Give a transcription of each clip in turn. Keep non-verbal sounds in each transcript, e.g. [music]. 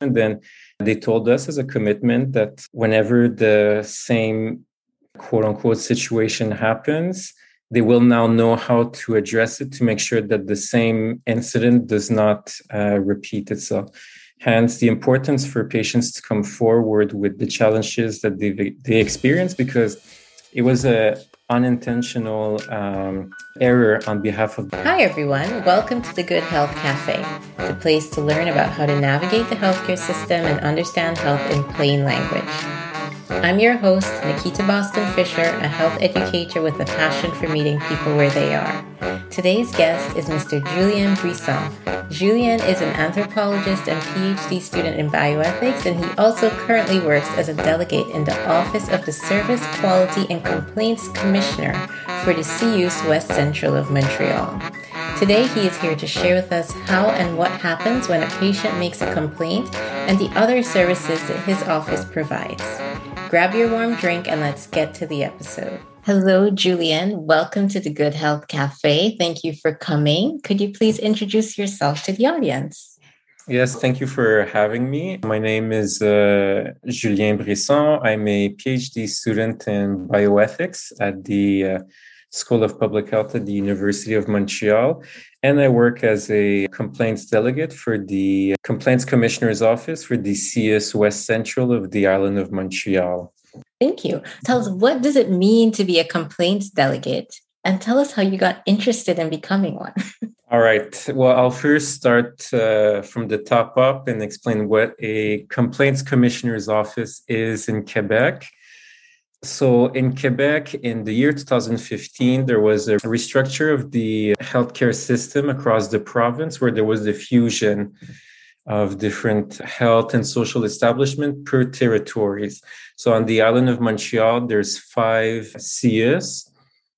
And then they told us as a commitment that whenever the same quote unquote situation happens, they will now know how to address it to make sure that the same incident does not uh, repeat itself. Hence, the importance for patients to come forward with the challenges that they, they experience because it was a unintentional um, error on behalf of. Hi, everyone. Welcome to the Good Health Cafe, the place to learn about how to navigate the healthcare system and understand health in plain language. I'm your host, Nikita Boston Fisher, a health educator with a passion for meeting people where they are. Today's guest is Mr. Julien Brisson. Julien is an anthropologist and PhD student in bioethics, and he also currently works as a delegate in the Office of the Service Quality and Complaints Commissioner for the CIUSSS West Central of Montreal. Today, he is here to share with us how and what happens when a patient makes a complaint and the other services that his office provides. Grab your warm drink and let's get to the episode. Hello, Julien. Welcome to the Good Health Cafe. Thank you for coming. Could you please introduce yourself to the audience? Yes, thank you for having me. My name is uh, Julien Brisson. I'm a PhD student in bioethics at the uh, School of Public Health at the University of Montreal. And I work as a complaints delegate for the Complaints Commissioner's Office for the CIUSSS West Central of the island of Montreal. Thank you. Tell us what does it mean to be a complaints delegate? And tell us how you got interested in becoming one. [laughs] All right. Well, I'll first start uh, from the top up and explain what a complaints commissioner's office is in Quebec. So in Quebec, in the year 2015, there was a restructure of the healthcare system across the province where there was the fusion of different health and social establishment per territories. So on the island of Montreal, there's five CIUSSS,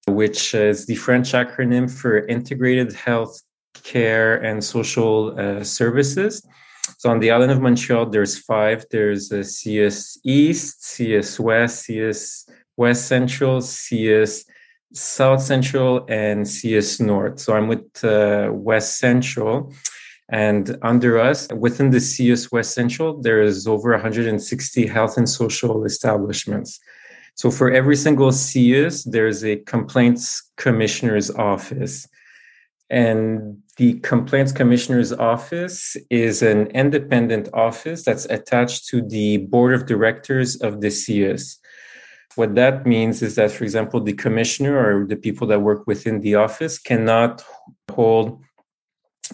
which is the French acronym for Integrated Health Care and Social uh, Services. So on the island of Montreal, there's five. There's a CIUSSS East, CIUSSS West, CIUSSS West Central, CIUSSS South Central, and CIUSSS North. So I'm with uh, West Central. And under us, within the CIUSSS West Central, there is over 160 health and social establishments. So for every single CIUSSS, there's a complaints commissioner's office. And the Complaints Commissioner's Office is an independent office that's attached to the board of directors of the CIUSSS. What that means is that, for example, the commissioner or the people that work within the office cannot hold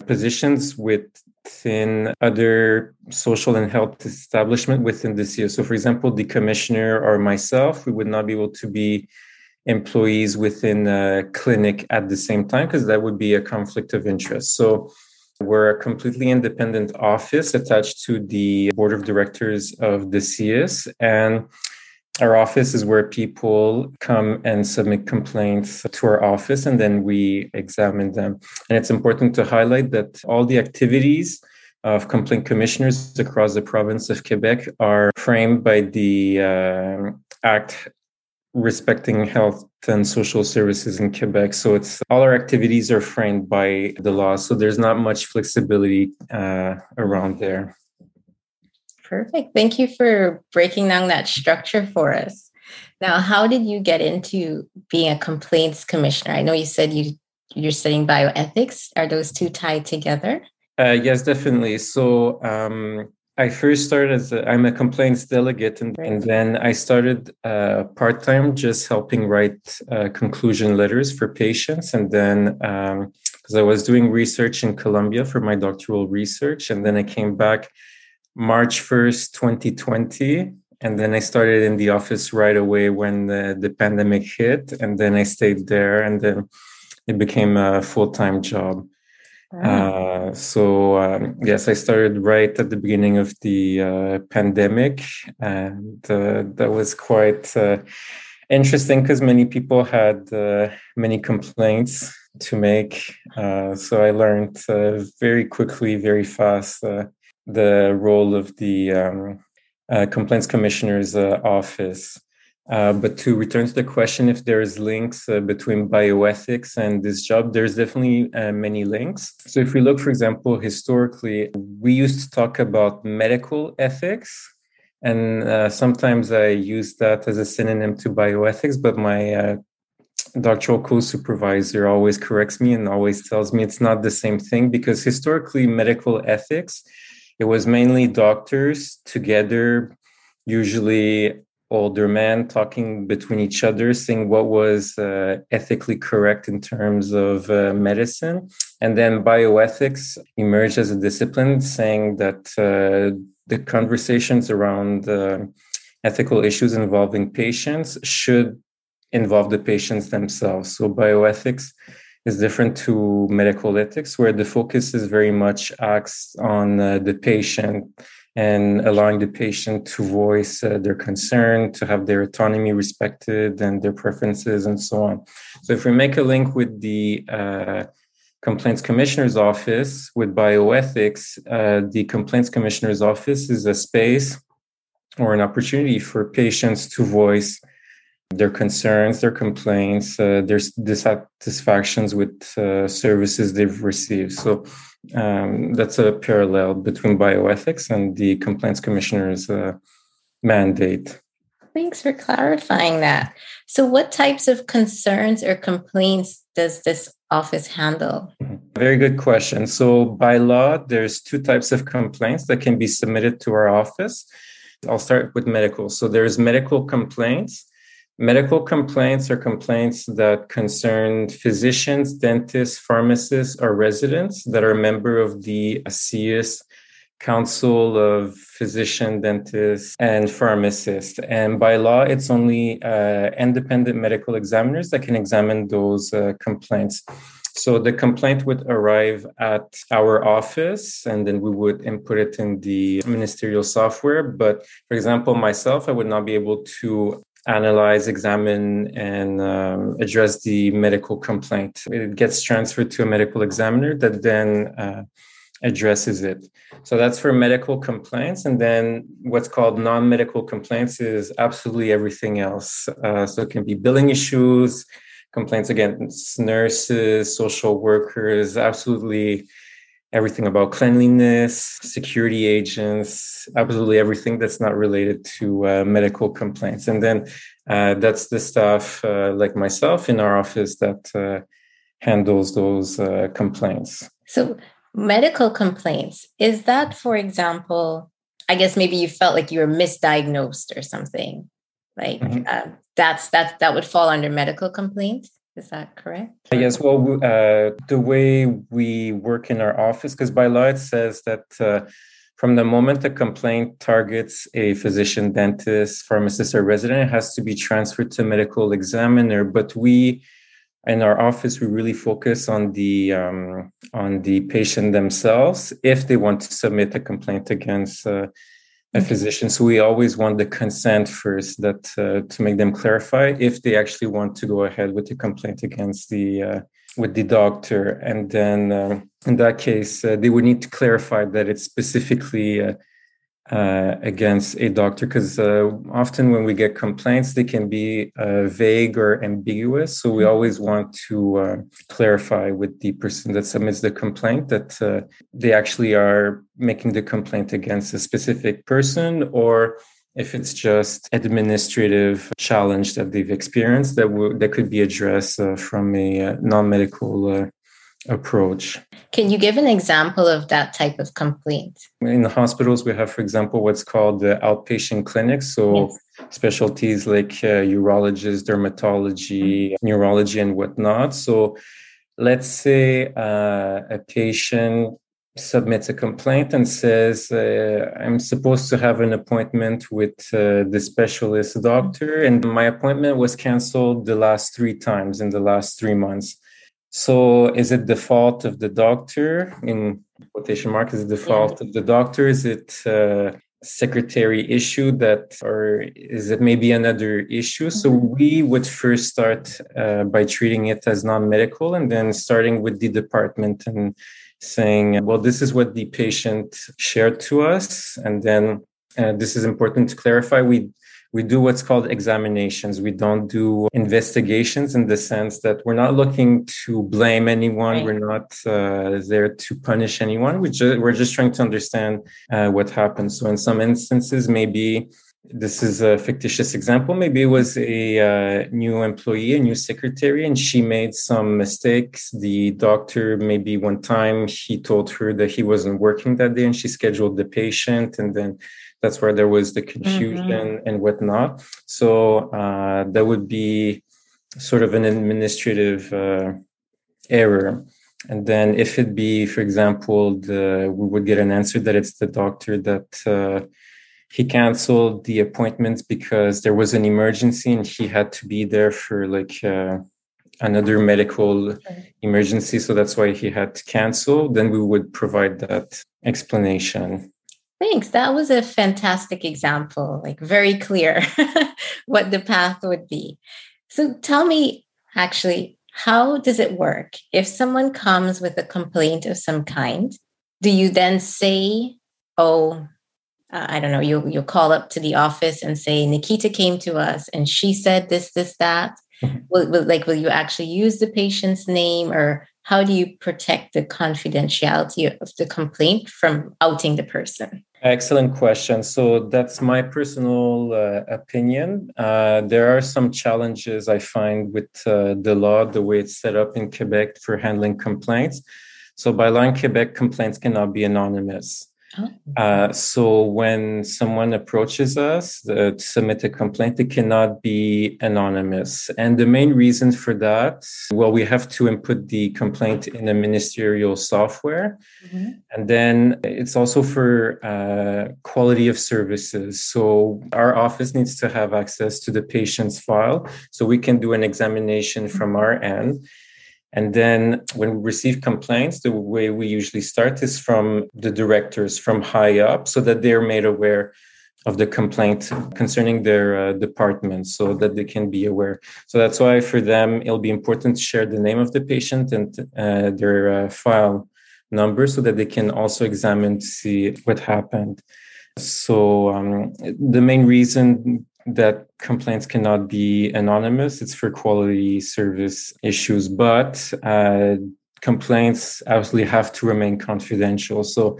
positions within other social and health establishment within the CIUSSS. So, for example, the commissioner or myself, we would not be able to be employees within a clinic at the same time because that would be a conflict of interest. So we're a completely independent office attached to the board of directors of the CIUSSS and our office is where people come and submit complaints to our office and then we examine them. And it's important to highlight that all the activities of complaint commissioners across the province of Quebec are framed by the uh, Act respecting health and social services in Quebec. So it's all our activities are framed by the law. So there's not much flexibility uh, around there. Perfect. Thank you for breaking down that structure for us. Now, how did you get into being a complaints commissioner? I know you said you you're studying bioethics. Are those two tied together? Uh, yes, definitely. So um, I first started as a, I'm a complaints delegate, and, and then I started uh, part time just helping write uh, conclusion letters for patients. And then because um, I was doing research in Colombia for my doctoral research, and then I came back March 1st, 2020. And then I started in the office right away when the, the pandemic hit. And then I stayed there, and then it became a full time job. Uh, so um, yes, I started right at the beginning of the uh, pandemic, and uh, that was quite uh, interesting because many people had uh, many complaints to make. So I learned very quickly, very fast, the role of the um, complaints commissioner's office. Uh, but to return to the question, if there's links uh, between bioethics and this job, there's definitely uh, many links. So if we look, for example, historically, we used to talk about medical ethics. And uh, sometimes I use that as a synonym to bioethics, but my uh, doctoral co-supervisor always corrects me and always tells me it's not the same thing because historically medical ethics it was mainly doctors together usually older men talking between each other, saying what was uh, ethically correct in terms of uh, medicine. And then bioethics emerged as a discipline, saying that uh, the conversations around uh, ethical issues involving patients should involve the patients themselves. So bioethics is different to medical ethics, where the focus is very much acts on uh, the patient and allowing the patient to voice uh, their concern, to have their autonomy respected and their preferences and so on. So if we make a link with the uh, Complaints Commissioner's Office with bioethics, uh, the Complaints Commissioner's Office is a space or an opportunity for patients to voice their concerns, their complaints, uh, their dissatisfactions with uh, services they've received. So um, that's a parallel between bioethics and the complaints commissioner's uh, mandate. Thanks for clarifying that. So, what types of concerns or complaints does this office handle? Very good question. So, by law, there's two types of complaints that can be submitted to our office. I'll start with medical. So, there's medical complaints, Medical complaints are complaints that concern physicians, dentists, pharmacists, or residents that are a member of the CIUSSS Council of Physician, Dentists, and Pharmacists. And by law, it's only uh, independent medical examiners that can examine those uh, complaints. So the complaint would arrive at our office and then we would input it in the ministerial software. But for example, myself, I would not be able to analyze, examine, and um, address the medical complaint. It gets transferred to a medical examiner that then uh, addresses it. So that's for medical complaints. And then what's called non medical complaints is absolutely everything else. Uh, so it can be billing issues, complaints against nurses, social workers, absolutely everything about cleanliness, security agents, absolutely everything that's not related to uh, medical complaints. And then uh, that's the staff uh, like myself in our office that uh, handles those uh, complaints. So, medical complaints, is that, for example, I guess maybe you felt like you were misdiagnosed or something? Like mm-hmm. Uh, that's that that would fall under medical complaints. Is that correct? Yes. Well, uh, the way we work in our office, because by law it says that uh, from the moment a complaint targets a physician, dentist, pharmacist, or resident, it has to be transferred to medical examiner. But we, in our office, we really focus on the um, on the patient themselves if they want to submit a complaint against. Uh, a physician. So we always want the consent first that uh, to make them clarify if they actually want to go ahead with the complaint against the uh, with the doctor, and then uh, in that case uh, they would need to clarify that it's specifically uh, against a doctor because uh, often when we get complaints they can be uh, vague or ambiguous so we mm-hmm. always want to uh, clarify with the person that submits the complaint that uh, they actually are making the complaint against a specific person or if it's just administrative challenge that they've experienced that, w- that could be addressed uh, from a non-medical approach. Can you give an example of that type of complaint? In the hospitals, we have, for example, what's called the outpatient clinics. So yes. specialties like uh, urologists, dermatology, mm-hmm. neurology, and whatnot. So let's say uh, a patient submits a complaint and says, uh, I'm supposed to have an appointment with uh, the specialist doctor, and my appointment was canceled the last three times in the last three months. So is it the fault of the doctor in quotation marks? Is it the fault yeah. of the doctor? Is it a secretary issue that, or is it maybe another issue? Mm-hmm. So we would first start uh, by treating it as non-medical and then starting with the department and saying, well, this is what the patient shared to us. And then uh, this is important to clarify. We we do what's called examinations. We don't do investigations in the sense that we're not looking to blame anyone. Right. We're not uh, there to punish anyone. We ju- we're just trying to understand uh, what happened. So in some instances, maybe this is a fictitious example. Maybe it was a uh, new employee, a new secretary, and she made some mistakes. The doctor, maybe one time, he told her that he wasn't working that day, and she scheduled the patient, and then that's where there was the confusion mm-hmm. and whatnot. So uh, that would be sort of an administrative uh, error. And then if it be, for example, the, we would get an answer that it's the doctor that uh, he canceled the appointments because there was an emergency and he had to be there for like uh, another medical emergency so that's why he had to cancel then we would provide that explanation thanks that was a fantastic example like very clear [laughs] what the path would be so tell me actually how does it work if someone comes with a complaint of some kind do you then say oh uh, I don't know, you you call up to the office and say Nikita came to us and she said this, this, that. Mm-hmm. will, will, like, will you actually use the patient's name, or how do you protect the confidentiality of the complaint from outing the person? Excellent question. So that's my personal uh, opinion. Uh, there are some challenges I find with uh, the law, the way it's set up in Quebec for handling complaints. So by law in Quebec, complaints cannot be anonymous. Oh. Uh, so when someone approaches us uh, to submit a complaint, it cannot be anonymous. And the main reason for that, well, we have to input the complaint in a ministerial software. Mm-hmm. And then it's also for uh, quality of services. So our office needs to have access to the patient's file so we can do an examination mm-hmm. from our end and then when we receive complaints, the way we usually start is from the directors from high up so that they're made aware of the complaint concerning their uh, department so that they can be aware. So that's why for them, it'll be important to share the name of the patient and uh, their uh, file number so that they can also examine to see what happened. So um, the main reason that complaints cannot be anonymous. It's for quality service issues, but uh, complaints absolutely have to remain confidential. So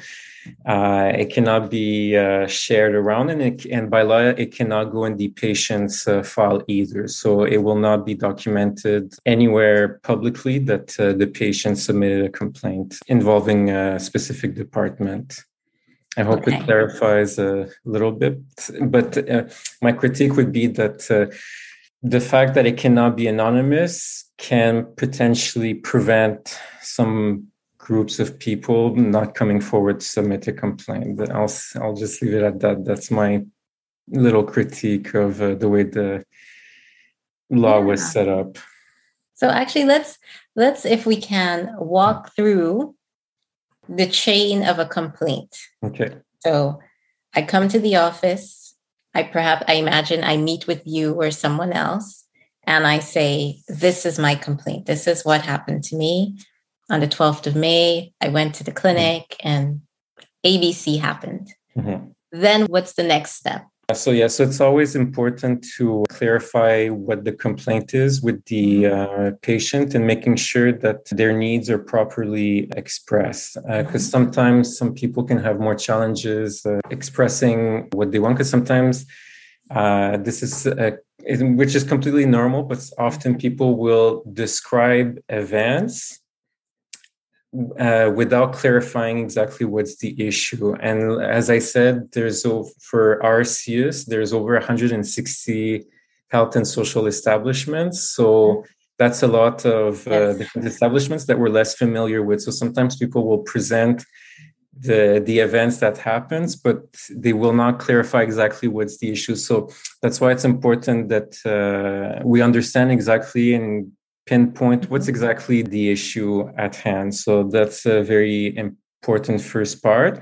uh, it cannot be uh, shared around, and, it, and by law, it cannot go in the patient's uh, file either. So it will not be documented anywhere publicly that uh, the patient submitted a complaint involving a specific department. I hope okay. it clarifies a little bit. But uh, my critique would be that uh, the fact that it cannot be anonymous can potentially prevent some groups of people not coming forward to submit a complaint. But I'll I'll just leave it at that. That's my little critique of uh, the way the law yeah. was set up. So actually, let's let's if we can walk through the chain of a complaint. Okay. So I come to the office. I perhaps, I imagine I meet with you or someone else, and I say, This is my complaint. This is what happened to me. On the 12th of May, I went to the clinic and ABC happened. Mm-hmm. Then what's the next step? So, yeah, so it's always important to clarify what the complaint is with the uh, patient and making sure that their needs are properly expressed. Because uh, sometimes some people can have more challenges uh, expressing what they want, because sometimes uh, this is, uh, which is completely normal, but often people will describe events uh, without clarifying exactly what's the issue. And as I said, there's for RCS, there's over 160 health and social establishments. So that's a lot of uh, different establishments that we're less familiar with. So sometimes people will present the the events that happens, but they will not clarify exactly what's the issue. So that's why it's important that uh, we understand exactly and pinpoint what's mm-hmm. exactly the issue at hand. So that's a very important first part.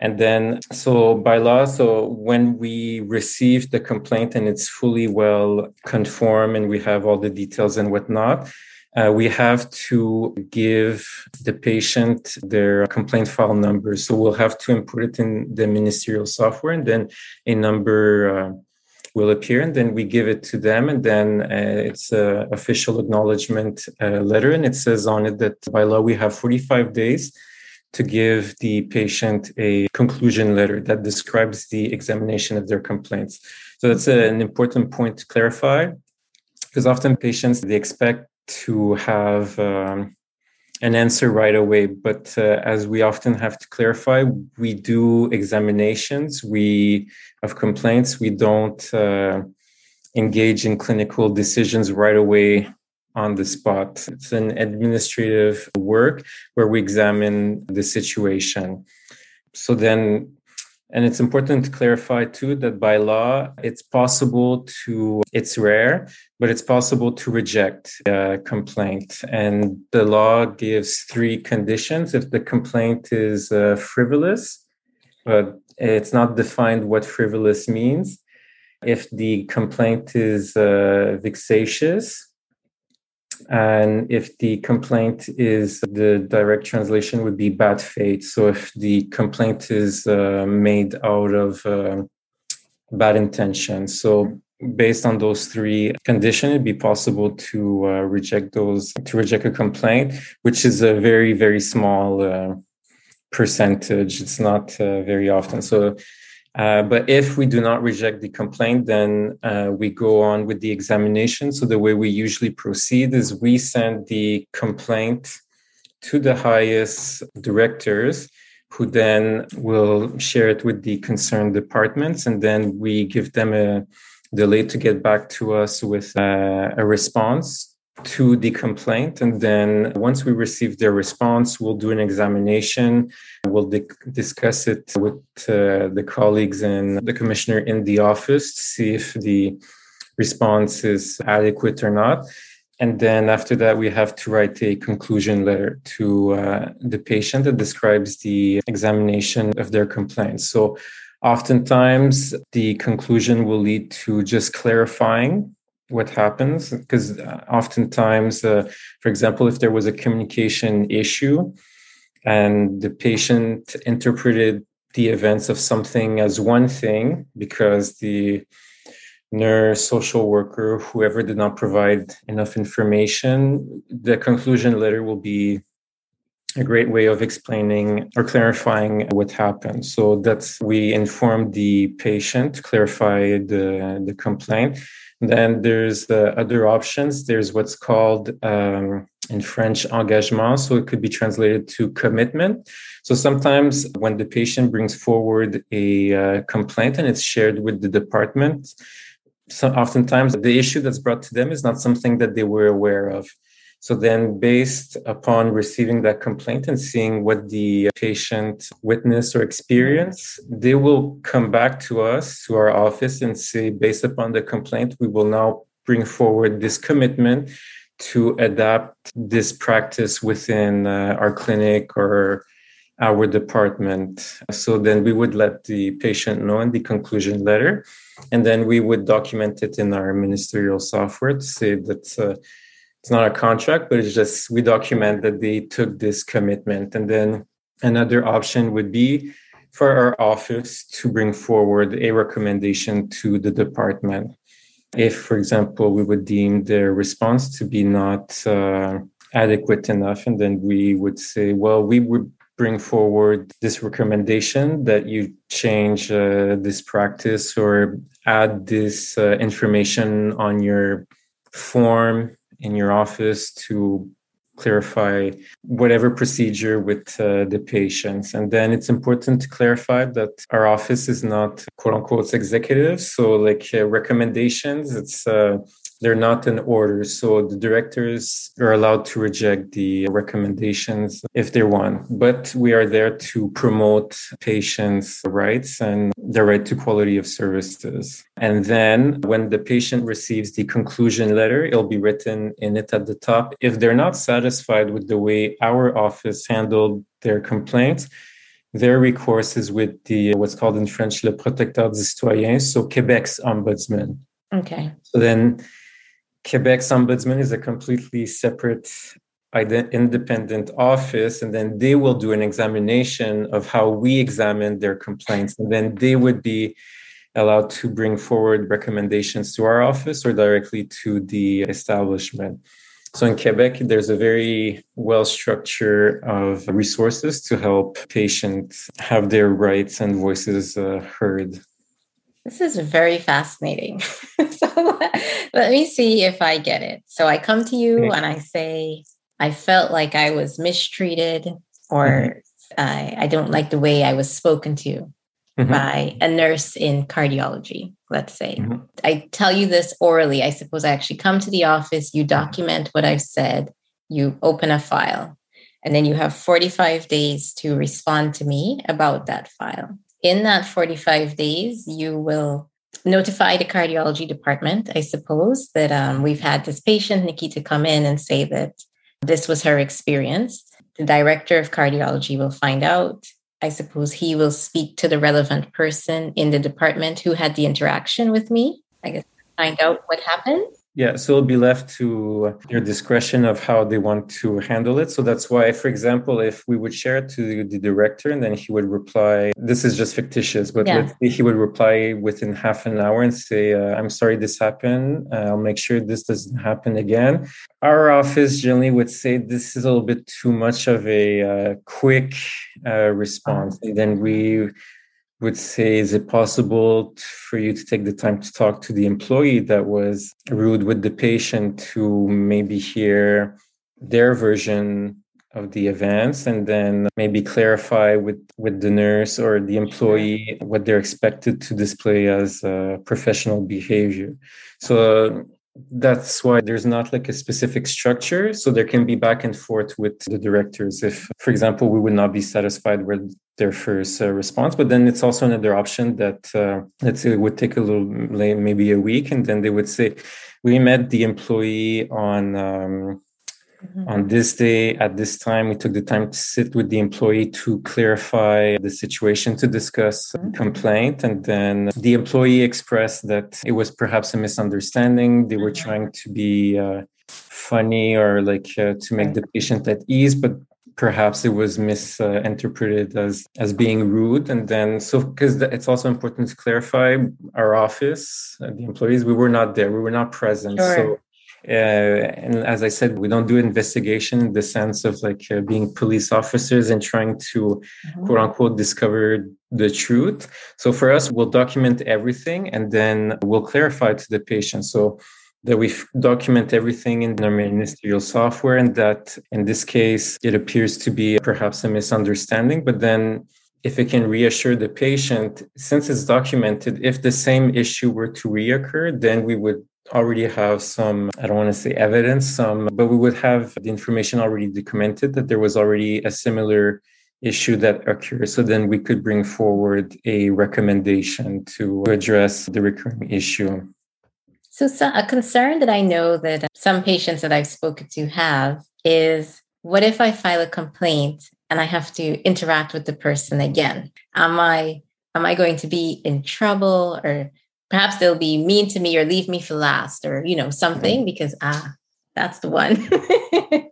And then, so by law, so when we receive the complaint and it's fully well conform and we have all the details and whatnot, uh, we have to give the patient their complaint file number. So we'll have to input it in the ministerial software and then a number. Will appear and then we give it to them and then uh, it's an official acknowledgement uh, letter and it says on it that by law we have 45 days to give the patient a conclusion letter that describes the examination of their complaints. So that's an important point to clarify because often patients they expect to have um, an answer right away but uh, as we often have to clarify we do examinations we have complaints we don't uh, engage in clinical decisions right away on the spot. It's an administrative work where we examine the situation. So then and it's important to clarify too that by law, it's possible to, it's rare, but it's possible to reject a complaint. And the law gives three conditions. If the complaint is uh, frivolous, but it's not defined what frivolous means. If the complaint is uh, vexatious, and if the complaint is the direct translation would be bad faith. So if the complaint is uh, made out of uh, bad intention. So based on those three conditions, it'd be possible to uh, reject those, to reject a complaint, which is a very, very small uh, percentage. It's not uh, very often. So uh, but if we do not reject the complaint, then uh, we go on with the examination. So the way we usually proceed is we send the complaint to the highest directors who then will share it with the concerned departments and then we give them a delay to get back to us with uh, a response to the complaint. And then once we receive their response, we'll do an examination. We'll di- discuss it with uh, the colleagues and the commissioner in the office to see if the response is adequate or not. And then after that, we have to write a conclusion letter to uh, the patient that describes the examination of their complaint. So oftentimes the conclusion will lead to just clarifying what happens because uh, oftentimes uh, for example if there was a communication issue and the patient interpreted the events of something as one thing because the nurse social worker whoever did not provide enough information the conclusion letter will be a great way of explaining or clarifying what happened. So that's we inform the patient, clarify the, the complaint, then there's the other options. There's what's called um, in French engagement. So it could be translated to commitment. So sometimes when the patient brings forward a uh, complaint and it's shared with the department, so oftentimes the issue that's brought to them is not something that they were aware of. So then, based upon receiving that complaint and seeing what the patient witnessed or experienced, they will come back to us, to our office, and say, based upon the complaint, we will now bring forward this commitment to adapt this practice within uh, our clinic or our department. So then we would let the patient know in the conclusion letter, and then we would document it in our ministerial software to say that. Uh, it's not a contract, but it's just we document that they took this commitment. And then another option would be for our office to bring forward a recommendation to the department. If, for example, we would deem their response to be not uh, adequate enough, and then we would say, well, we would bring forward this recommendation that you change uh, this practice or add this uh, information on your form in your office to clarify whatever procedure with uh, the patients. And then it's important to clarify that our office is not quote unquote executive. So, like uh, recommendations, it's uh, they're not in order. So the directors are allowed to reject the recommendations if they want. But we are there to promote patients' rights and their right to quality of services. And then when the patient receives the conclusion letter, it'll be written in it at the top. If they're not satisfied with the way our office handled their complaints, their recourse is with the what's called in French le protecteur des citoyens, so Quebec's ombudsman. Okay. So then Quebec's ombudsman is a completely separate independent office and then they will do an examination of how we examine their complaints and then they would be allowed to bring forward recommendations to our office or directly to the establishment. So in Quebec, there's a very well structure of resources to help patients have their rights and voices uh, heard. This is very fascinating. [laughs] so let me see if I get it. So I come to you and I say, I felt like I was mistreated or mm-hmm. I, I don't like the way I was spoken to mm-hmm. by a nurse in cardiology, let's say. Mm-hmm. I tell you this orally. I suppose I actually come to the office, you document what I've said, you open a file, and then you have 45 days to respond to me about that file. In that 45 days, you will notify the cardiology department, I suppose, that um, we've had this patient, Nikita, come in and say that this was her experience. The director of cardiology will find out. I suppose he will speak to the relevant person in the department who had the interaction with me. I guess find out what happened. Yeah, so it'll be left to your discretion of how they want to handle it. So that's why, for example, if we would share it to the director and then he would reply, this is just fictitious, but yeah. he would reply within half an hour and say, uh, I'm sorry this happened. Uh, I'll make sure this doesn't happen again. Our office generally would say this is a little bit too much of a uh, quick uh, response. And then we would say, is it possible for you to take the time to talk to the employee that was rude with the patient to maybe hear their version of the events and then maybe clarify with, with the nurse or the employee what they're expected to display as uh, professional behavior. So that's why there's not like a specific structure. So there can be back and forth with the directors if for example we would not be satisfied with their first uh, response. But then it's also another option that uh, let's say it would take a little maybe a week. And then they would say we met the employee on um, Mm-hmm. On this day, at this time, we took the time to sit with the employee to clarify the situation, to discuss mm-hmm. complaint. And then the employee expressed that it was perhaps a misunderstanding. They were mm-hmm. trying to be uh, funny or like uh, to make the patient at ease, but perhaps it was misinterpreted as as being rude and then so because it's also important to clarify our office uh, the employees we were not there we were not present sure. so uh, and as I said, we don't do investigation in the sense of like uh, being police officers and trying to mm-hmm. quote unquote discover the truth. So for us, we'll document everything and then we'll clarify to the patient. So that we document everything in our ministerial software and that in this case it appears to be perhaps a misunderstanding but then if it can reassure the patient since it's documented if the same issue were to reoccur then we would already have some, I don't want to say evidence, some, but we would have the information already documented that there was already a similar issue that occurred. So then we could bring forward a recommendation to address the recurring issue. So, so a concern that I know that some patients that I've spoken to have is what if I file a complaint and I have to interact with the person again? Am I am I going to be in trouble or perhaps they'll be mean to me or leave me for last or you know something because ah that's the one. [laughs]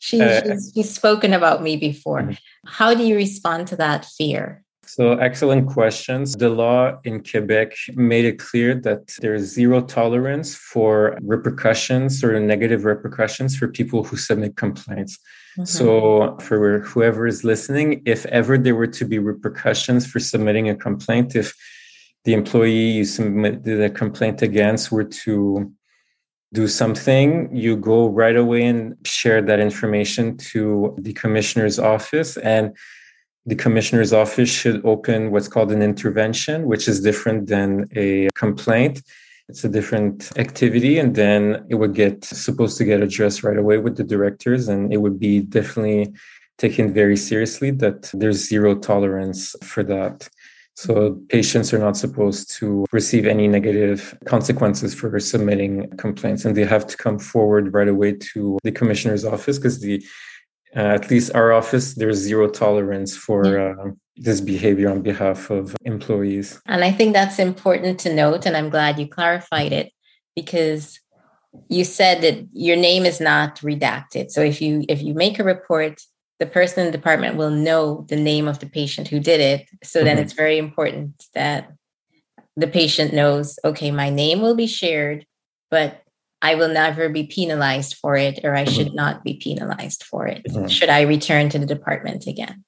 She, uh, she's, she's, spoken about me before. mm-hmm. how do you respond to that fear? So excellent questions. The law in quebec made it clear that there's zero tolerance for repercussions or negative repercussions for people who submit complaints. Mm-hmm. so for whoever is listening if ever there were to be repercussions for submitting a complaint if the employee you submitted a complaint against were to do something, you go right away and share that information to the commissioner's office. And the commissioner's office should open what's called an intervention, which is different than a complaint. It's a different activity. And then it would get supposed to get addressed right away with the directors. And it would be definitely taken very seriously that there's zero tolerance for that. So patients are not supposed to receive any negative consequences for submitting complaints, and they have to come forward right away to the commissioner's office because the uh, at least our office there's zero tolerance for uh, this behavior on behalf of employees. And I think that's important to note, and I'm glad you clarified it because you said that your name is not redacted. So if you if you make a report the person in the department will know the name of the patient who did it. So mm-hmm. then it's very important that the patient knows, okay, my name will be shared, but I will never be penalized for it, or I should mm-hmm. not be penalized for it. Mm-hmm. Should I return to the department again?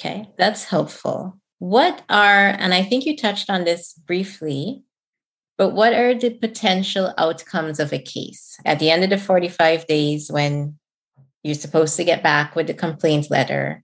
Okay, that's helpful. What are, and I think you touched on this briefly, but what are the potential outcomes of a case at the end of the 45 days when you're supposed to get back with the complaint letter?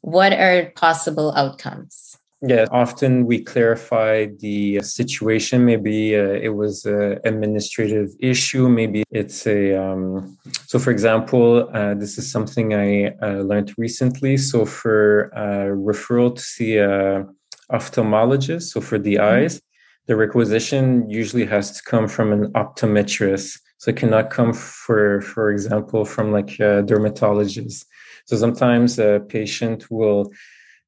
What are possible outcomes? Yeah, often we clarify the situation. Maybe uh, it was an administrative issue. Maybe it's a. Um, so, for example, uh, this is something I uh, learned recently. So, for referral to see an ophthalmologist, so for the mm-hmm. eyes, the requisition usually has to come from an optometrist. So, it cannot come, for for example, from like a dermatologist. So, sometimes a patient will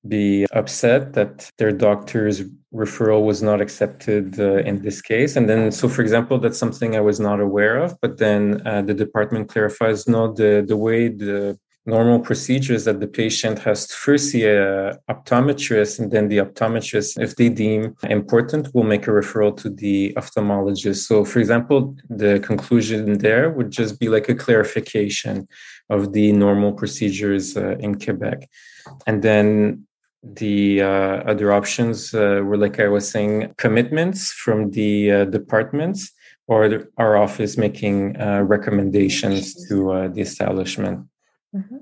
be upset that their doctor's referral was not accepted uh, in this case. And then, so for example, that's something I was not aware of. But then uh, the department clarifies no, the, the way the normal procedures that the patient has to first see a optometrist and then the optometrist if they deem important will make a referral to the ophthalmologist. So for example the conclusion there would just be like a clarification of the normal procedures uh, in quebec. And then the uh, other options uh, were like i was saying commitments from the uh, departments or our office making uh, recommendations to uh, the establishment mm-hmm.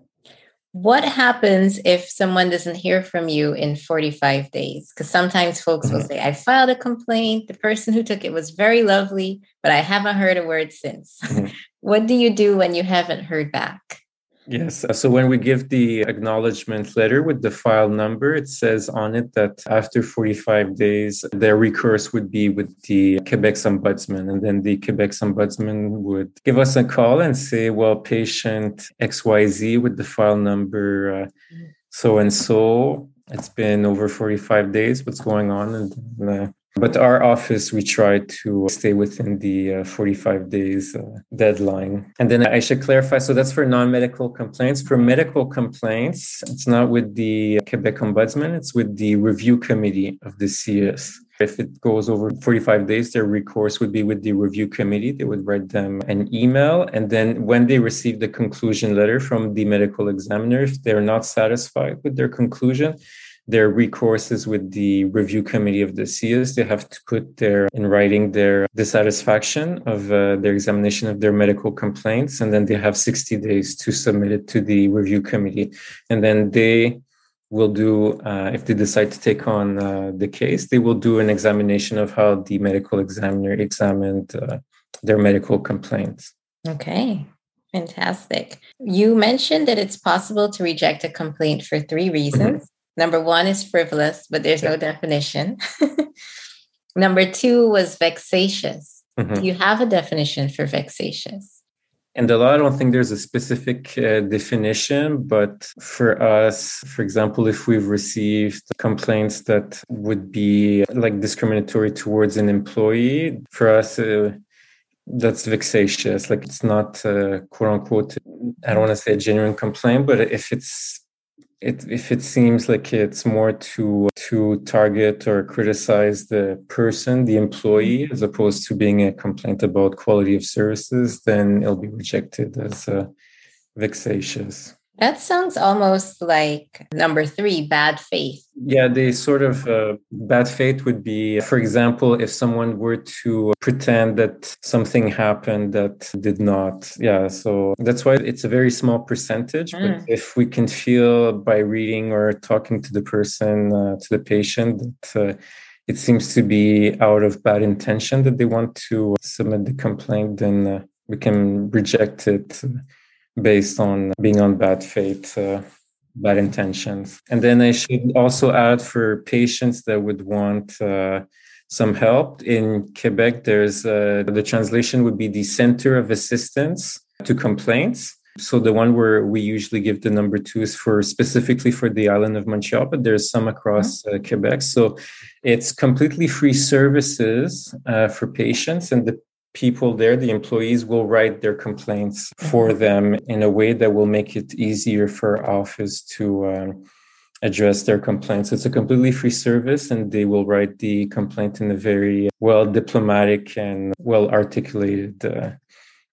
what happens if someone doesn't hear from you in 45 days because sometimes folks mm-hmm. will say i filed a complaint the person who took it was very lovely but i haven't heard a word since mm-hmm. [laughs] what do you do when you haven't heard back Yes. Uh, so when we give the acknowledgement letter with the file number, it says on it that after 45 days, their recourse would be with the Quebec Ombudsman. And then the Quebec Ombudsman would give us a call and say, well, patient XYZ with the file number uh, mm-hmm. so and so. It's been over 45 days. What's going on? And uh, but our office, we try to stay within the uh, 45 days uh, deadline. And then I should clarify so that's for non medical complaints. For medical complaints, it's not with the Quebec Ombudsman, it's with the review committee of the CIUSSS. If it goes over 45 days, their recourse would be with the review committee. They would write them an email. And then when they receive the conclusion letter from the medical examiner, if they're not satisfied with their conclusion, their recourses with the review committee of the CIUSSS. They have to put their in writing their dissatisfaction of uh, their examination of their medical complaints, and then they have 60 days to submit it to the review committee, and then they will do uh, if they decide to take on uh, the case they will do an examination of how the medical examiner examined uh, their medical complaints okay fantastic you mentioned that it's possible to reject a complaint for three reasons. Number one is frivolous, but there's no definition. [laughs] Number two was vexatious. Mm-hmm. Do you have a definition for vexatious? And the law, I don't think there's a specific uh, definition, but for us, for example, if we've received complaints that would be like discriminatory towards an employee, for us, uh, that's vexatious. Like it's not uh, quote unquote, I don't want to say a genuine complaint, but if it's it, if it seems like it's more to to target or criticize the person, the employee, as opposed to being a complaint about quality of services, then it'll be rejected as uh, vexatious. That sounds almost like number three, bad faith. Yeah, the sort of uh, bad faith would be, for example, if someone were to pretend that something happened that did not. Yeah, so that's why it's a very small percentage. Mm. But if we can feel by reading or talking to the person, uh, to the patient, that uh, it seems to be out of bad intention that they want to submit the complaint, then uh, we can reject it based on being on bad faith, uh, bad intentions. And then I should also add for patients that would want uh, some help in Quebec, there's uh, the translation would be the Center of Assistance to Complaints. So the one where we usually give the number two is for specifically for the island of Montreal, but there's some across mm-hmm. uh, Quebec. So it's completely free services uh, for patients, and the people there, the employees will write their complaints for mm-hmm. them in a way that will make it easier for office to um, address their complaints. It's a completely free service, and they will write the complaint in a very well diplomatic and well articulated uh,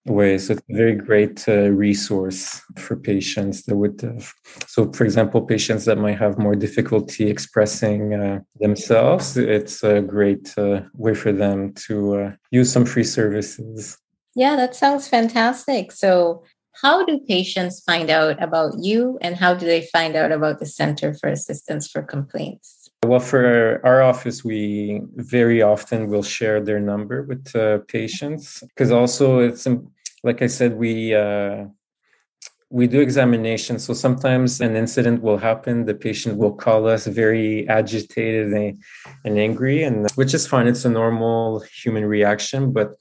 way. So it's a very great uh, resource for patients that would. Uh, so, for example, patients that might have more difficulty expressing uh, themselves, it's a great uh, way for them to uh, use some free services. Yeah, that sounds fantastic. So, how do patients find out about you and how do they find out about the Center for Assistance for Complaints? Well, for our office, we very often will share their number with uh, patients because also it's like I said, we uh, we do examinations. So sometimes an incident will happen. The patient will call us very agitated and, and angry, and which is fine. It's a normal human reaction, but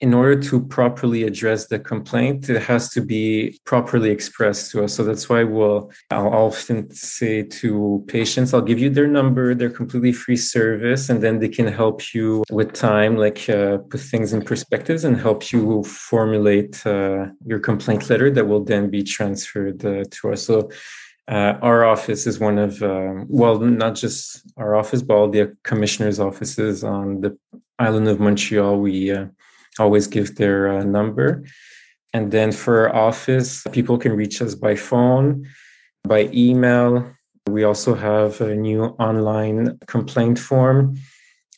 in order to properly address the complaint, it has to be properly expressed to us. So that's why we'll I'll often say to patients, I'll give you their number, their completely free service, and then they can help you with time, like uh, put things in perspectives and help you formulate uh, your complaint letter that will then be transferred uh, to us. So uh, our office is one of, um, well, not just our office, but all the commissioners' offices on the island of Montreal. We uh, always give their uh, number. And then for office, people can reach us by phone, by email. We also have a new online complaint form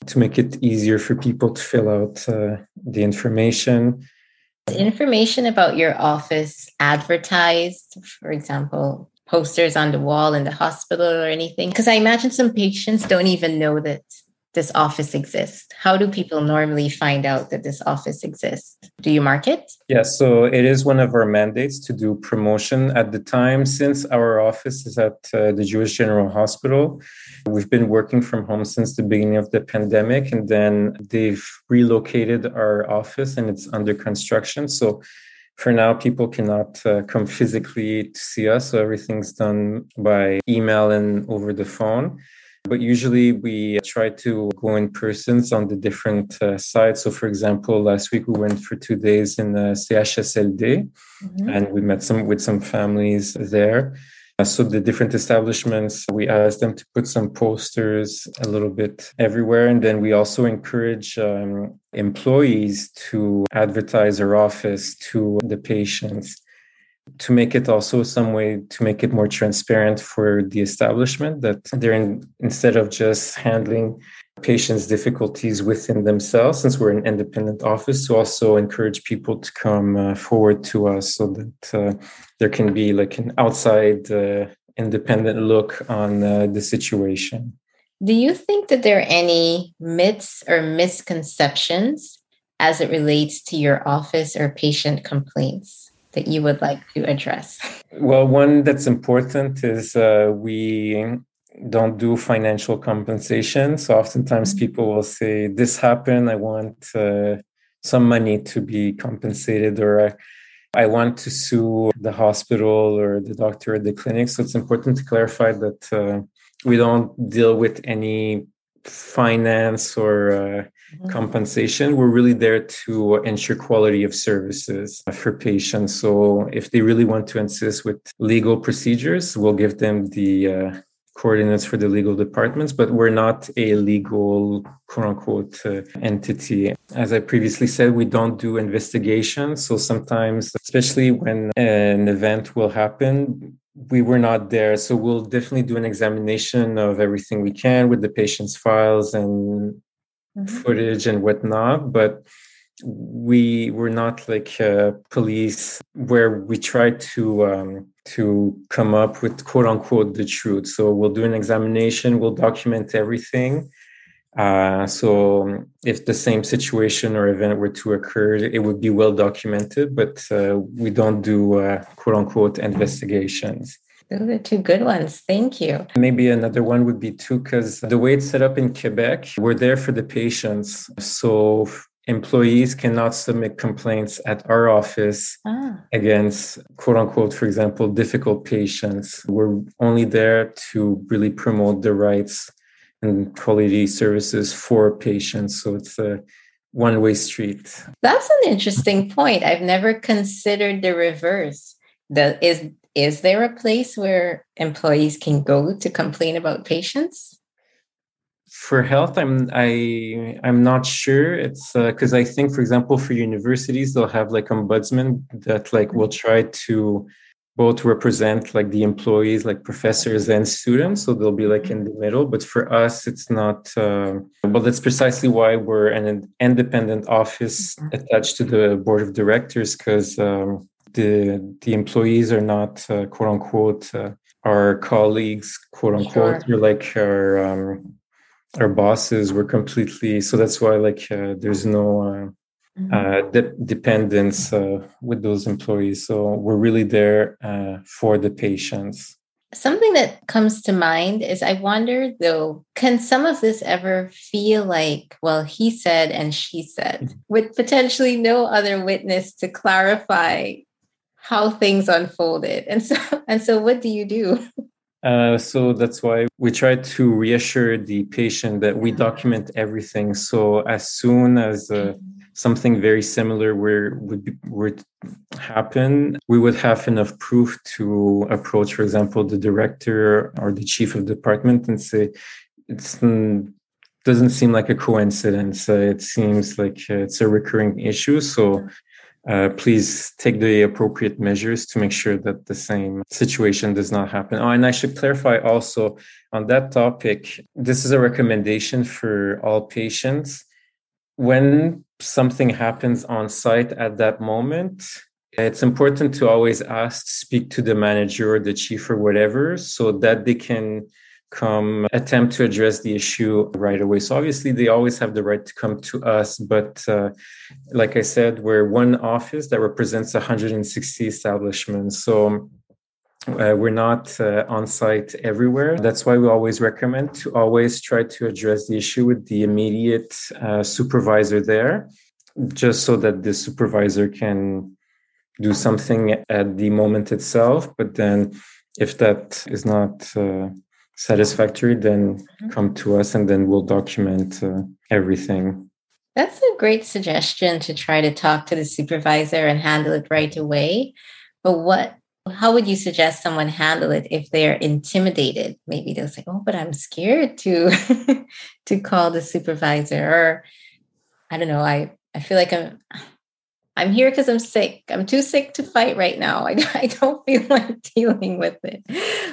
to make it easier for people to fill out uh, the information. Information about your office advertised, for example, posters on the wall in the hospital or anything? Because I imagine some patients don't even know that this office exists? How do people normally find out that this office exists? Do you market? Yes, so it is one of our mandates to do promotion at the time. Since our office is at uh, the Jewish General Hospital, we've been working from home since the beginning of the pandemic, and then they've relocated our office and it's under construction. So for now, people cannot uh, come physically to see us. So everything's done by email and over the phone. But usually we try to go in persons on the different uh, sites. So, for example, last week we went for two days in the CHSLD mm-hmm. and we met some with some families there. Uh, so the different establishments, we asked them to put some posters a little bit everywhere. And then we also encourage um, employees to advertise our office to the patients to make it also some way to make it more transparent for the establishment that they're in, instead of just handling patients difficulties within themselves since we're an independent office to also encourage people to come uh, forward to us so that uh, there can be like an outside uh, independent look on uh, the situation. Do you think that there are any myths or misconceptions as it relates to your office or patient complaints that you would like to address? Well, one that's important is uh, we don't do financial compensation. So oftentimes mm-hmm. people will say, This happened, I want uh, some money to be compensated, or I want to sue the hospital or the doctor at the clinic. So it's important to clarify that uh, we don't deal with any finance or uh, mm-hmm. compensation. We're really there to ensure quality of services for patients. So if they really want to insist with legal procedures, we'll give them the uh, coordinates for the legal departments, but we're not a legal quote unquote uh, entity. As I previously said, we don't do investigations. So sometimes, especially when an event will happen, we were not there. So we'll definitely do an examination of everything we can with the patient's files and mm-hmm. footage and whatnot. But we were not like uh, police where we try to um, to come up with quote unquote the truth. So we'll do an examination, we'll document everything. Uh, so if the same situation or event were to occur, it would be well documented, but uh, we don't do uh, quote unquote investigations. Those are two good ones. Thank you. Maybe another one would be too, because the way it's set up in Quebec, we're there for the patients. So employees cannot submit complaints at our office ah. against quote unquote, for example, difficult patients. We're only there to really promote the rights and quality services for patients. So it's a one way street. That's an interesting point. I've never considered the reverse. The, is is there a place where employees can go to complain about patients? For health, I'm I I'm not sure. It's because uh, I think, for example, for universities, they'll have like ombudsman that like will try to both represent like the employees like professors and students so they'll be like in the middle but for us it's not uh, well that's precisely why we're an independent office mm-hmm. attached to the board of directors because um, the the employees are not uh, quote unquote uh, our colleagues quote unquote sure. you're like our um, our bosses we're completely so that's why like uh, there's no uh, mm-hmm. uh, de- dependence uh, with those employees. So we're really there uh, for the patients. Something that comes to mind is I wonder though, can some of this ever feel like, well, he said and she said, mm-hmm. with potentially no other witness to clarify how things unfolded? And so, [laughs] and so, what do you do? Uh, so that's why we try to reassure the patient that we mm-hmm. document everything. So as soon as uh, mm-hmm something very similar where would be, would happen, we would have enough proof to approach, for example, the director or the chief of department and say, "It mm, doesn't seem like a coincidence. Uh, it seems like uh, it's a recurring issue." So. Uh, please take the appropriate measures to make sure that the same situation does not happen. Oh, and I should clarify also on that topic this is a recommendation for all patients when something happens on site at that moment, it's important to always ask, speak to the manager or the chief or whatever, so that they can come attempt to address the issue right away. So obviously they always have the right to come to us, but uh, like I said, we're one office that represents 160 establishments. So uh, we're not uh, on site everywhere. That's why we always recommend to always try to address the issue with the immediate uh, supervisor there, just so that the supervisor can do something at the moment itself. But then, if that is not uh, satisfactory, then mm-hmm. come to us and then we'll document uh, everything. That's a great suggestion to try to talk to the supervisor and handle it right away. But what how would you suggest someone handle it if they're intimidated? Maybe they'll say, "Oh, but I'm scared to [laughs] to call the supervisor," or I don't know. I I feel like I'm I'm here because I'm sick. I'm too sick to fight right now. [laughs] I, I don't feel like dealing with it.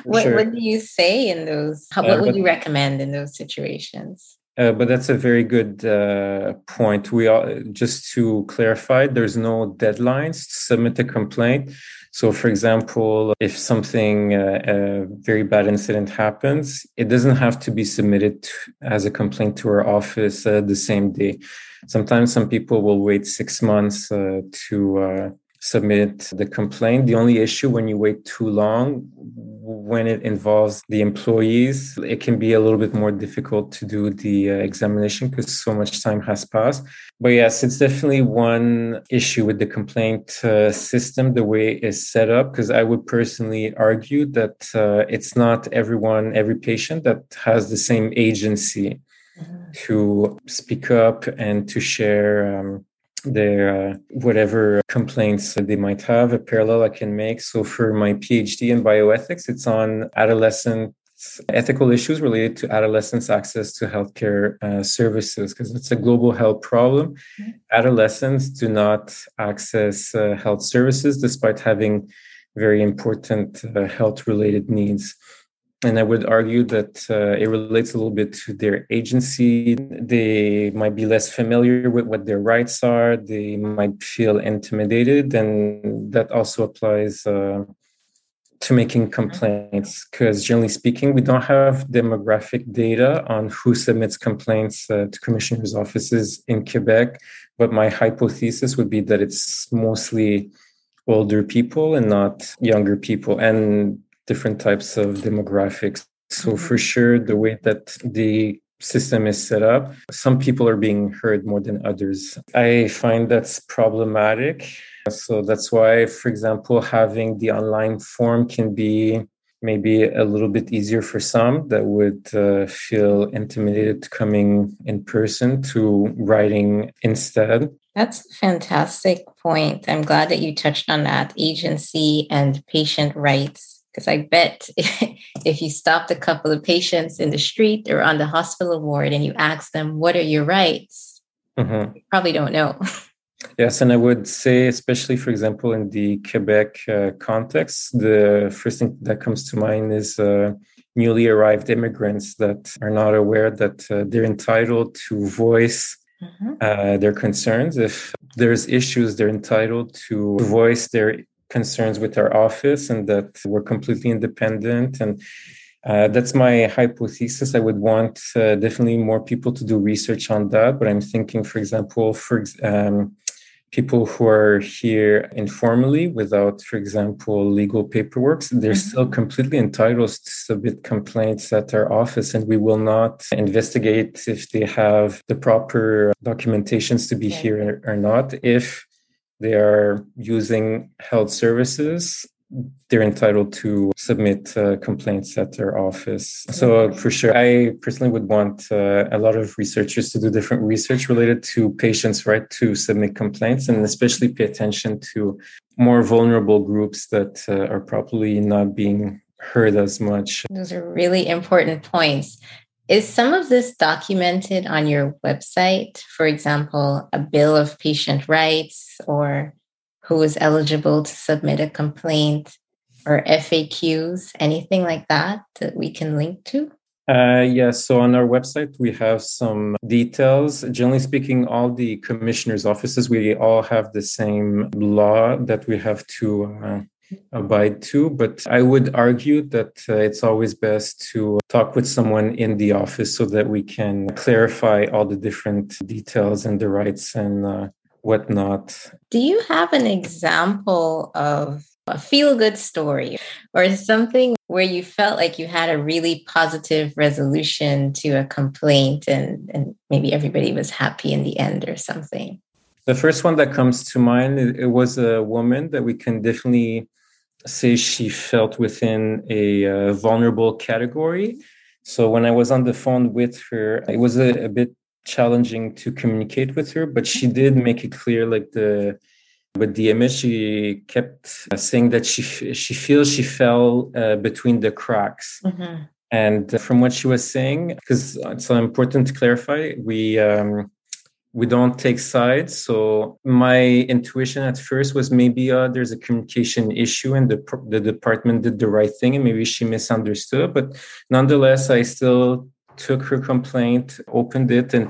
What sure. what do you say in those? How, what uh, would you recommend in those situations? Uh, but that's a very good uh, point. We are just to clarify. There's no deadlines to submit a complaint. So, for example, if something, uh, a very bad incident happens, it doesn't have to be submitted to, as a complaint to our office uh, the same day. Sometimes some people will wait six months uh, to uh, submit the complaint. The only issue when you wait too long, when it involves the employees, it can be a little bit more difficult to do the uh, examination because so much time has passed. But yes, it's definitely one issue with the complaint uh, system, the way it's set up, because I would personally argue that uh, it's not everyone, every patient that has the same agency mm-hmm. to speak up and to share. Um, their uh, whatever complaints that they might have. A parallel I can make. So for my PhD in bioethics, it's on adolescent ethical issues related to adolescents' access to healthcare uh, services because it's a global health problem. Mm-hmm. Adolescents do not access uh, health services despite having very important uh, health related needs and I would argue that uh, it relates a little bit to their agency. They might be less familiar with what their rights are. They might feel intimidated, and that also applies uh, to making complaints. Because generally speaking, we don't have demographic data on who submits complaints uh, to commissioners' offices in Quebec. But my hypothesis would be that it's mostly older people and not younger people. And different types of demographics. So mm-hmm. for sure, the way that the system is set up, some people are being heard more than others. I find that's problematic. So that's why, for example, having the online form can be maybe a little bit easier for some that would uh, feel intimidated coming in person to writing instead. That's a fantastic point. I'm glad that you touched on that agency and patient rights. Because I bet [laughs] if you stopped a couple of patients in the street or on the hospital ward and you ask them, What are your rights? Mm-hmm. probably don't know. [laughs] Yes, and I would say, especially for example, in the Quebec uh, context, the first thing that comes to mind is uh, newly arrived immigrants that are not aware that uh, they're entitled to voice mm-hmm. Uh, their concerns. If there's issues, they're entitled to voice their concerns with our office, and that we're completely independent and. Uh, that's my hypothesis. I would want uh, definitely more people to do research on that. But I'm thinking, for example, for um, people who are here informally without, for example, legal paperwork, they're mm-hmm. still completely entitled to submit complaints at our office, and we will not investigate if they have the proper documentations to be okay. here or not. If they are using health services they're entitled to submit uh, complaints at their office. So, for sure, I personally would want uh, a lot of researchers to do different research related to patients' right to submit complaints and especially pay attention to more vulnerable groups that uh, are probably not being heard as much. Those are really important points. Is some of this documented on your website? For example, a bill of patient rights or who is eligible to submit a complaint or FAQs, anything like that that we can link to? Uh, yes. Yeah, so on our website, we have some details. Generally speaking, all the commissioners' offices, we all have the same law that we have to uh, abide to. But I would argue that uh, it's always best to talk with someone in the office so that we can clarify all the different details and the rights and uh, whatnot. Do you have an example of a feel good story or something where you felt like you had a really positive resolution to a complaint and, and maybe everybody was happy in the end or something? The first one that comes to mind, it, it was a woman that we can definitely say she felt within a uh, vulnerable category. So when I was on the phone with her, it was a, a bit challenging to communicate with her, but she did make it clear, like the with the image she kept saying that she she feels she fell uh, between the cracks. Mm-hmm. And from what she was saying, because it's important to clarify, we um, we don't take sides. So my intuition at first was maybe uh, there's a communication issue and the the department did the right thing and maybe she misunderstood. But nonetheless, I still took her complaint, opened it, and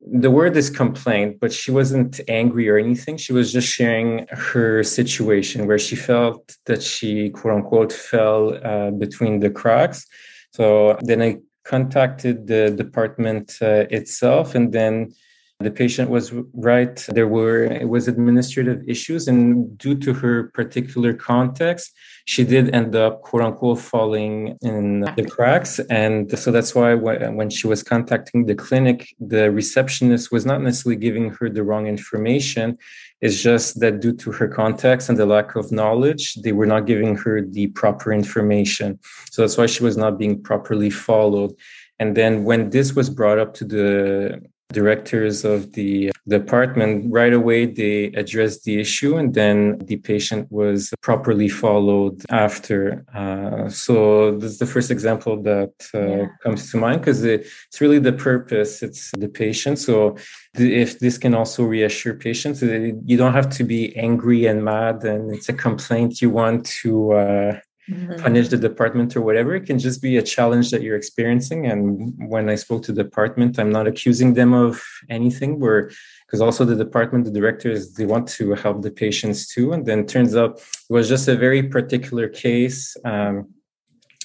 the word is complaint, but she wasn't angry or anything. She was just sharing her situation where she felt that she, quote unquote, fell uh, between the cracks. So then I contacted the department uh, itself, and then the patient was right. There were it was administrative issues, and due to her particular context, she did end up quote unquote falling in the cracks. And so that's why when she was contacting the clinic, the receptionist was not necessarily giving her the wrong information. It's just that due to her context and the lack of knowledge, they were not giving her the proper information. So that's why she was not being properly followed. And then when this was brought up to the directors of the department, right away they addressed the issue and then the patient was properly followed after. Uh, so this is the first example that uh, yeah. comes to mind because it, it's really the purpose, it's the patient. So if this can also reassure patients, you don't have to be angry and mad and it's a complaint you want to uh, mm-hmm. punish the department or whatever. It can just be a challenge that you're experiencing. And when I spoke to the department, I'm not accusing them of anything. Where because also the department, the directors, they want to help the patients too. And then turns out it was just a very particular case. Um,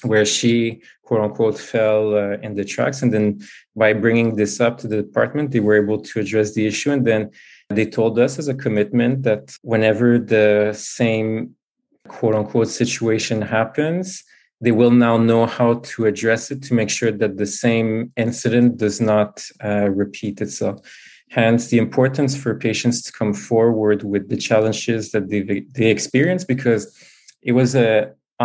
where she quote unquote fell uh, in the tracks and then by bringing this up to the department they were able to address the issue and then they told us as a commitment that whenever the same quote unquote situation happens, they will now know how to address it to make sure that the same incident does not uh, repeat itself. Hence, the importance for patients to come forward with the challenges that they they experience because it was a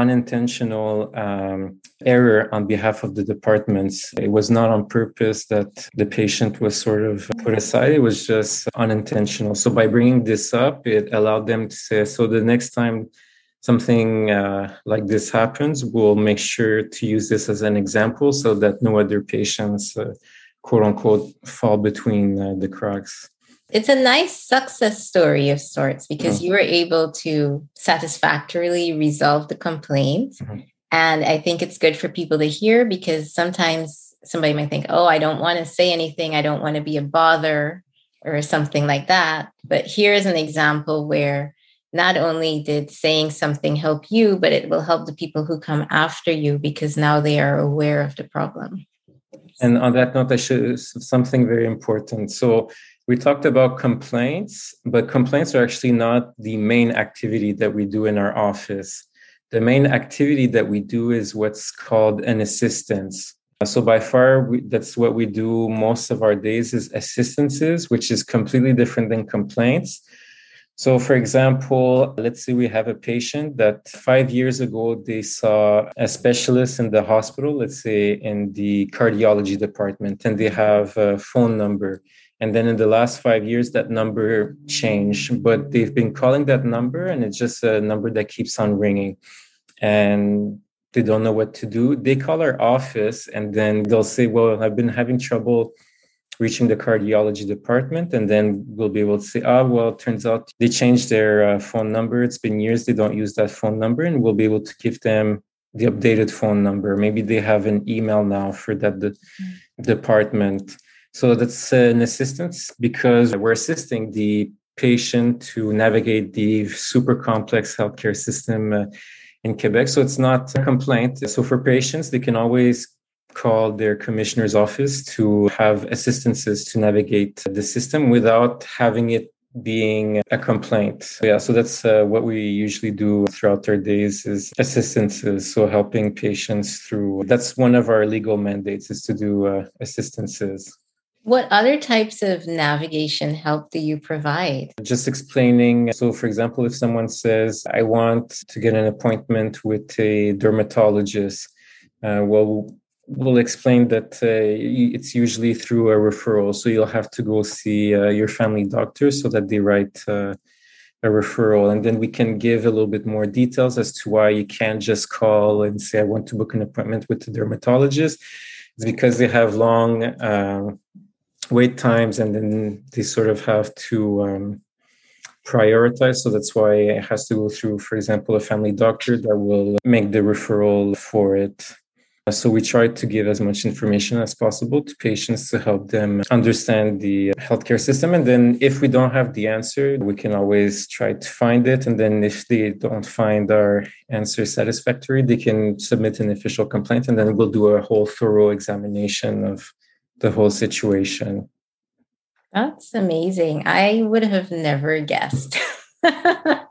unintentional um, error on behalf of the departments. It was not on purpose that the patient was sort of put aside. It was just unintentional. So by bringing this up, it allowed them to say, so the next time something uh, like this happens, we'll make sure to use this as an example so that no other patients, uh, quote unquote, fall between uh, the cracks it's a nice success story of sorts because mm-hmm. you were able to satisfactorily resolve the complaint. Mm-hmm. And I think it's good for people to hear because sometimes somebody might think, oh, I don't want to say anything. I don't want to be a bother or something like that. But here's an example where not only did saying something help you, but it will help the people who come after you because now they are aware of the problem. And on that note, I should something very important. So we talked about complaints, but complaints are actually not the main activity that we do in our office. The main activity that we do is what's called an assistance. So by far, we, that's what we do most of our days is assistances, which is completely different than complaints. So, for example, let's say we have a patient that five years ago they saw a specialist in the hospital, let's say in the cardiology department, and they have a phone number. And then in the last five years, that number changed, but they've been calling that number and it's just a number that keeps on ringing. And they don't know what to do. They call our office and then they'll say, Well, I've been having trouble reaching the cardiology department. And then we'll be able to say, Oh, well, it turns out they changed their uh, phone number. It's been years they don't use that phone number. And we'll be able to give them the updated phone number. Maybe they have an email now for that de- mm-hmm. department. So that's an assistance because we're assisting the patient to navigate the super complex healthcare system uh, in Quebec. So it's not a complaint. So for patients, they can always call their commissioner's office to have assistances to navigate the system without having it being a complaint. Yeah, so that's uh, what we usually do throughout our days is assistances. So helping patients through. That's one of our legal mandates is to do uh, assistances. What other types of navigation help do you provide? Just explaining. So, for example, if someone says, I want to get an appointment with a dermatologist, uh, well, we'll explain that uh, it's usually through a referral. So, you'll have to go see uh, your family doctor so that they write uh, a referral. And then we can give a little bit more details as to why you can't just call and say, I want to book an appointment with the dermatologist. It's because they have long uh, wait times and then they sort of have to um, prioritize so that's why it has to go through for example a family doctor that will make the referral for it so we try to give as much information as possible to patients to help them understand the healthcare system and then if we don't have the answer we can always try to find it and then if they don't find our answer satisfactory they can submit an official complaint and then we'll do a whole thorough examination of the whole situation. That's amazing. I would have never guessed. [laughs]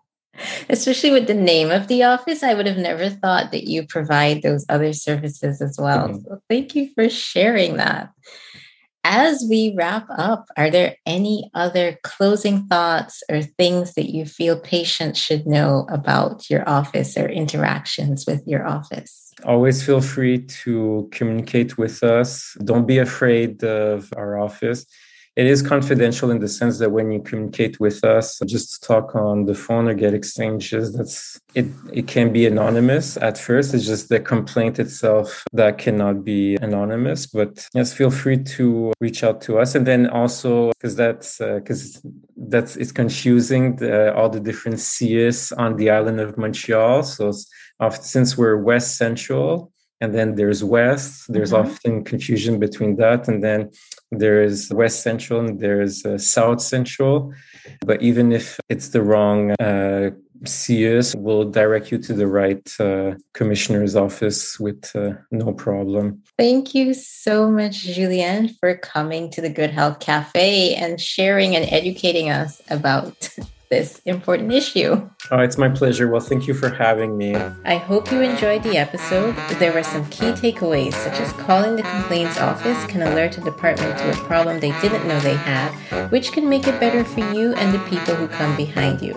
Especially with the name of the office, I would have never thought that you provide those other services as well. Mm-hmm. So thank you for sharing that. As we wrap up, are there any other closing thoughts or things that you feel patients should know about your office or interactions with your office? Always feel free to communicate with us. Don't be afraid of our office. It is confidential in the sense that when you communicate with us, just talk on the phone or get exchanges. That's it. It can be anonymous at first. It's just the complaint itself that cannot be anonymous. But yes, feel free to reach out to us. And then also because that's because uh, that's it's confusing the, all the different CIUSSS on the island of Montreal. So since we're West Central, and then there's West. There's mm-hmm. often confusion between that, and then there's West Central and there's uh, South Central. But even if it's the wrong uh, CIUSSS, we'll direct you to the right uh, commissioner's office with uh, no problem. Thank you so much, Julien, for coming to the Good Health Cafe and sharing and educating us about [laughs] this important issue. Oh, it's my pleasure. Well, thank you for having me. I hope you enjoyed the episode. There were some key takeaways, such as calling the complaints office can alert a department to a problem they didn't know they had, which can make it better for you and the people who come behind you.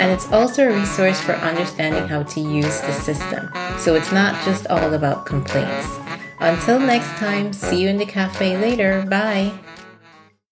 And it's also a resource for understanding how to use the system. So it's not just all about complaints. Until next time, see you in the cafe later. Bye.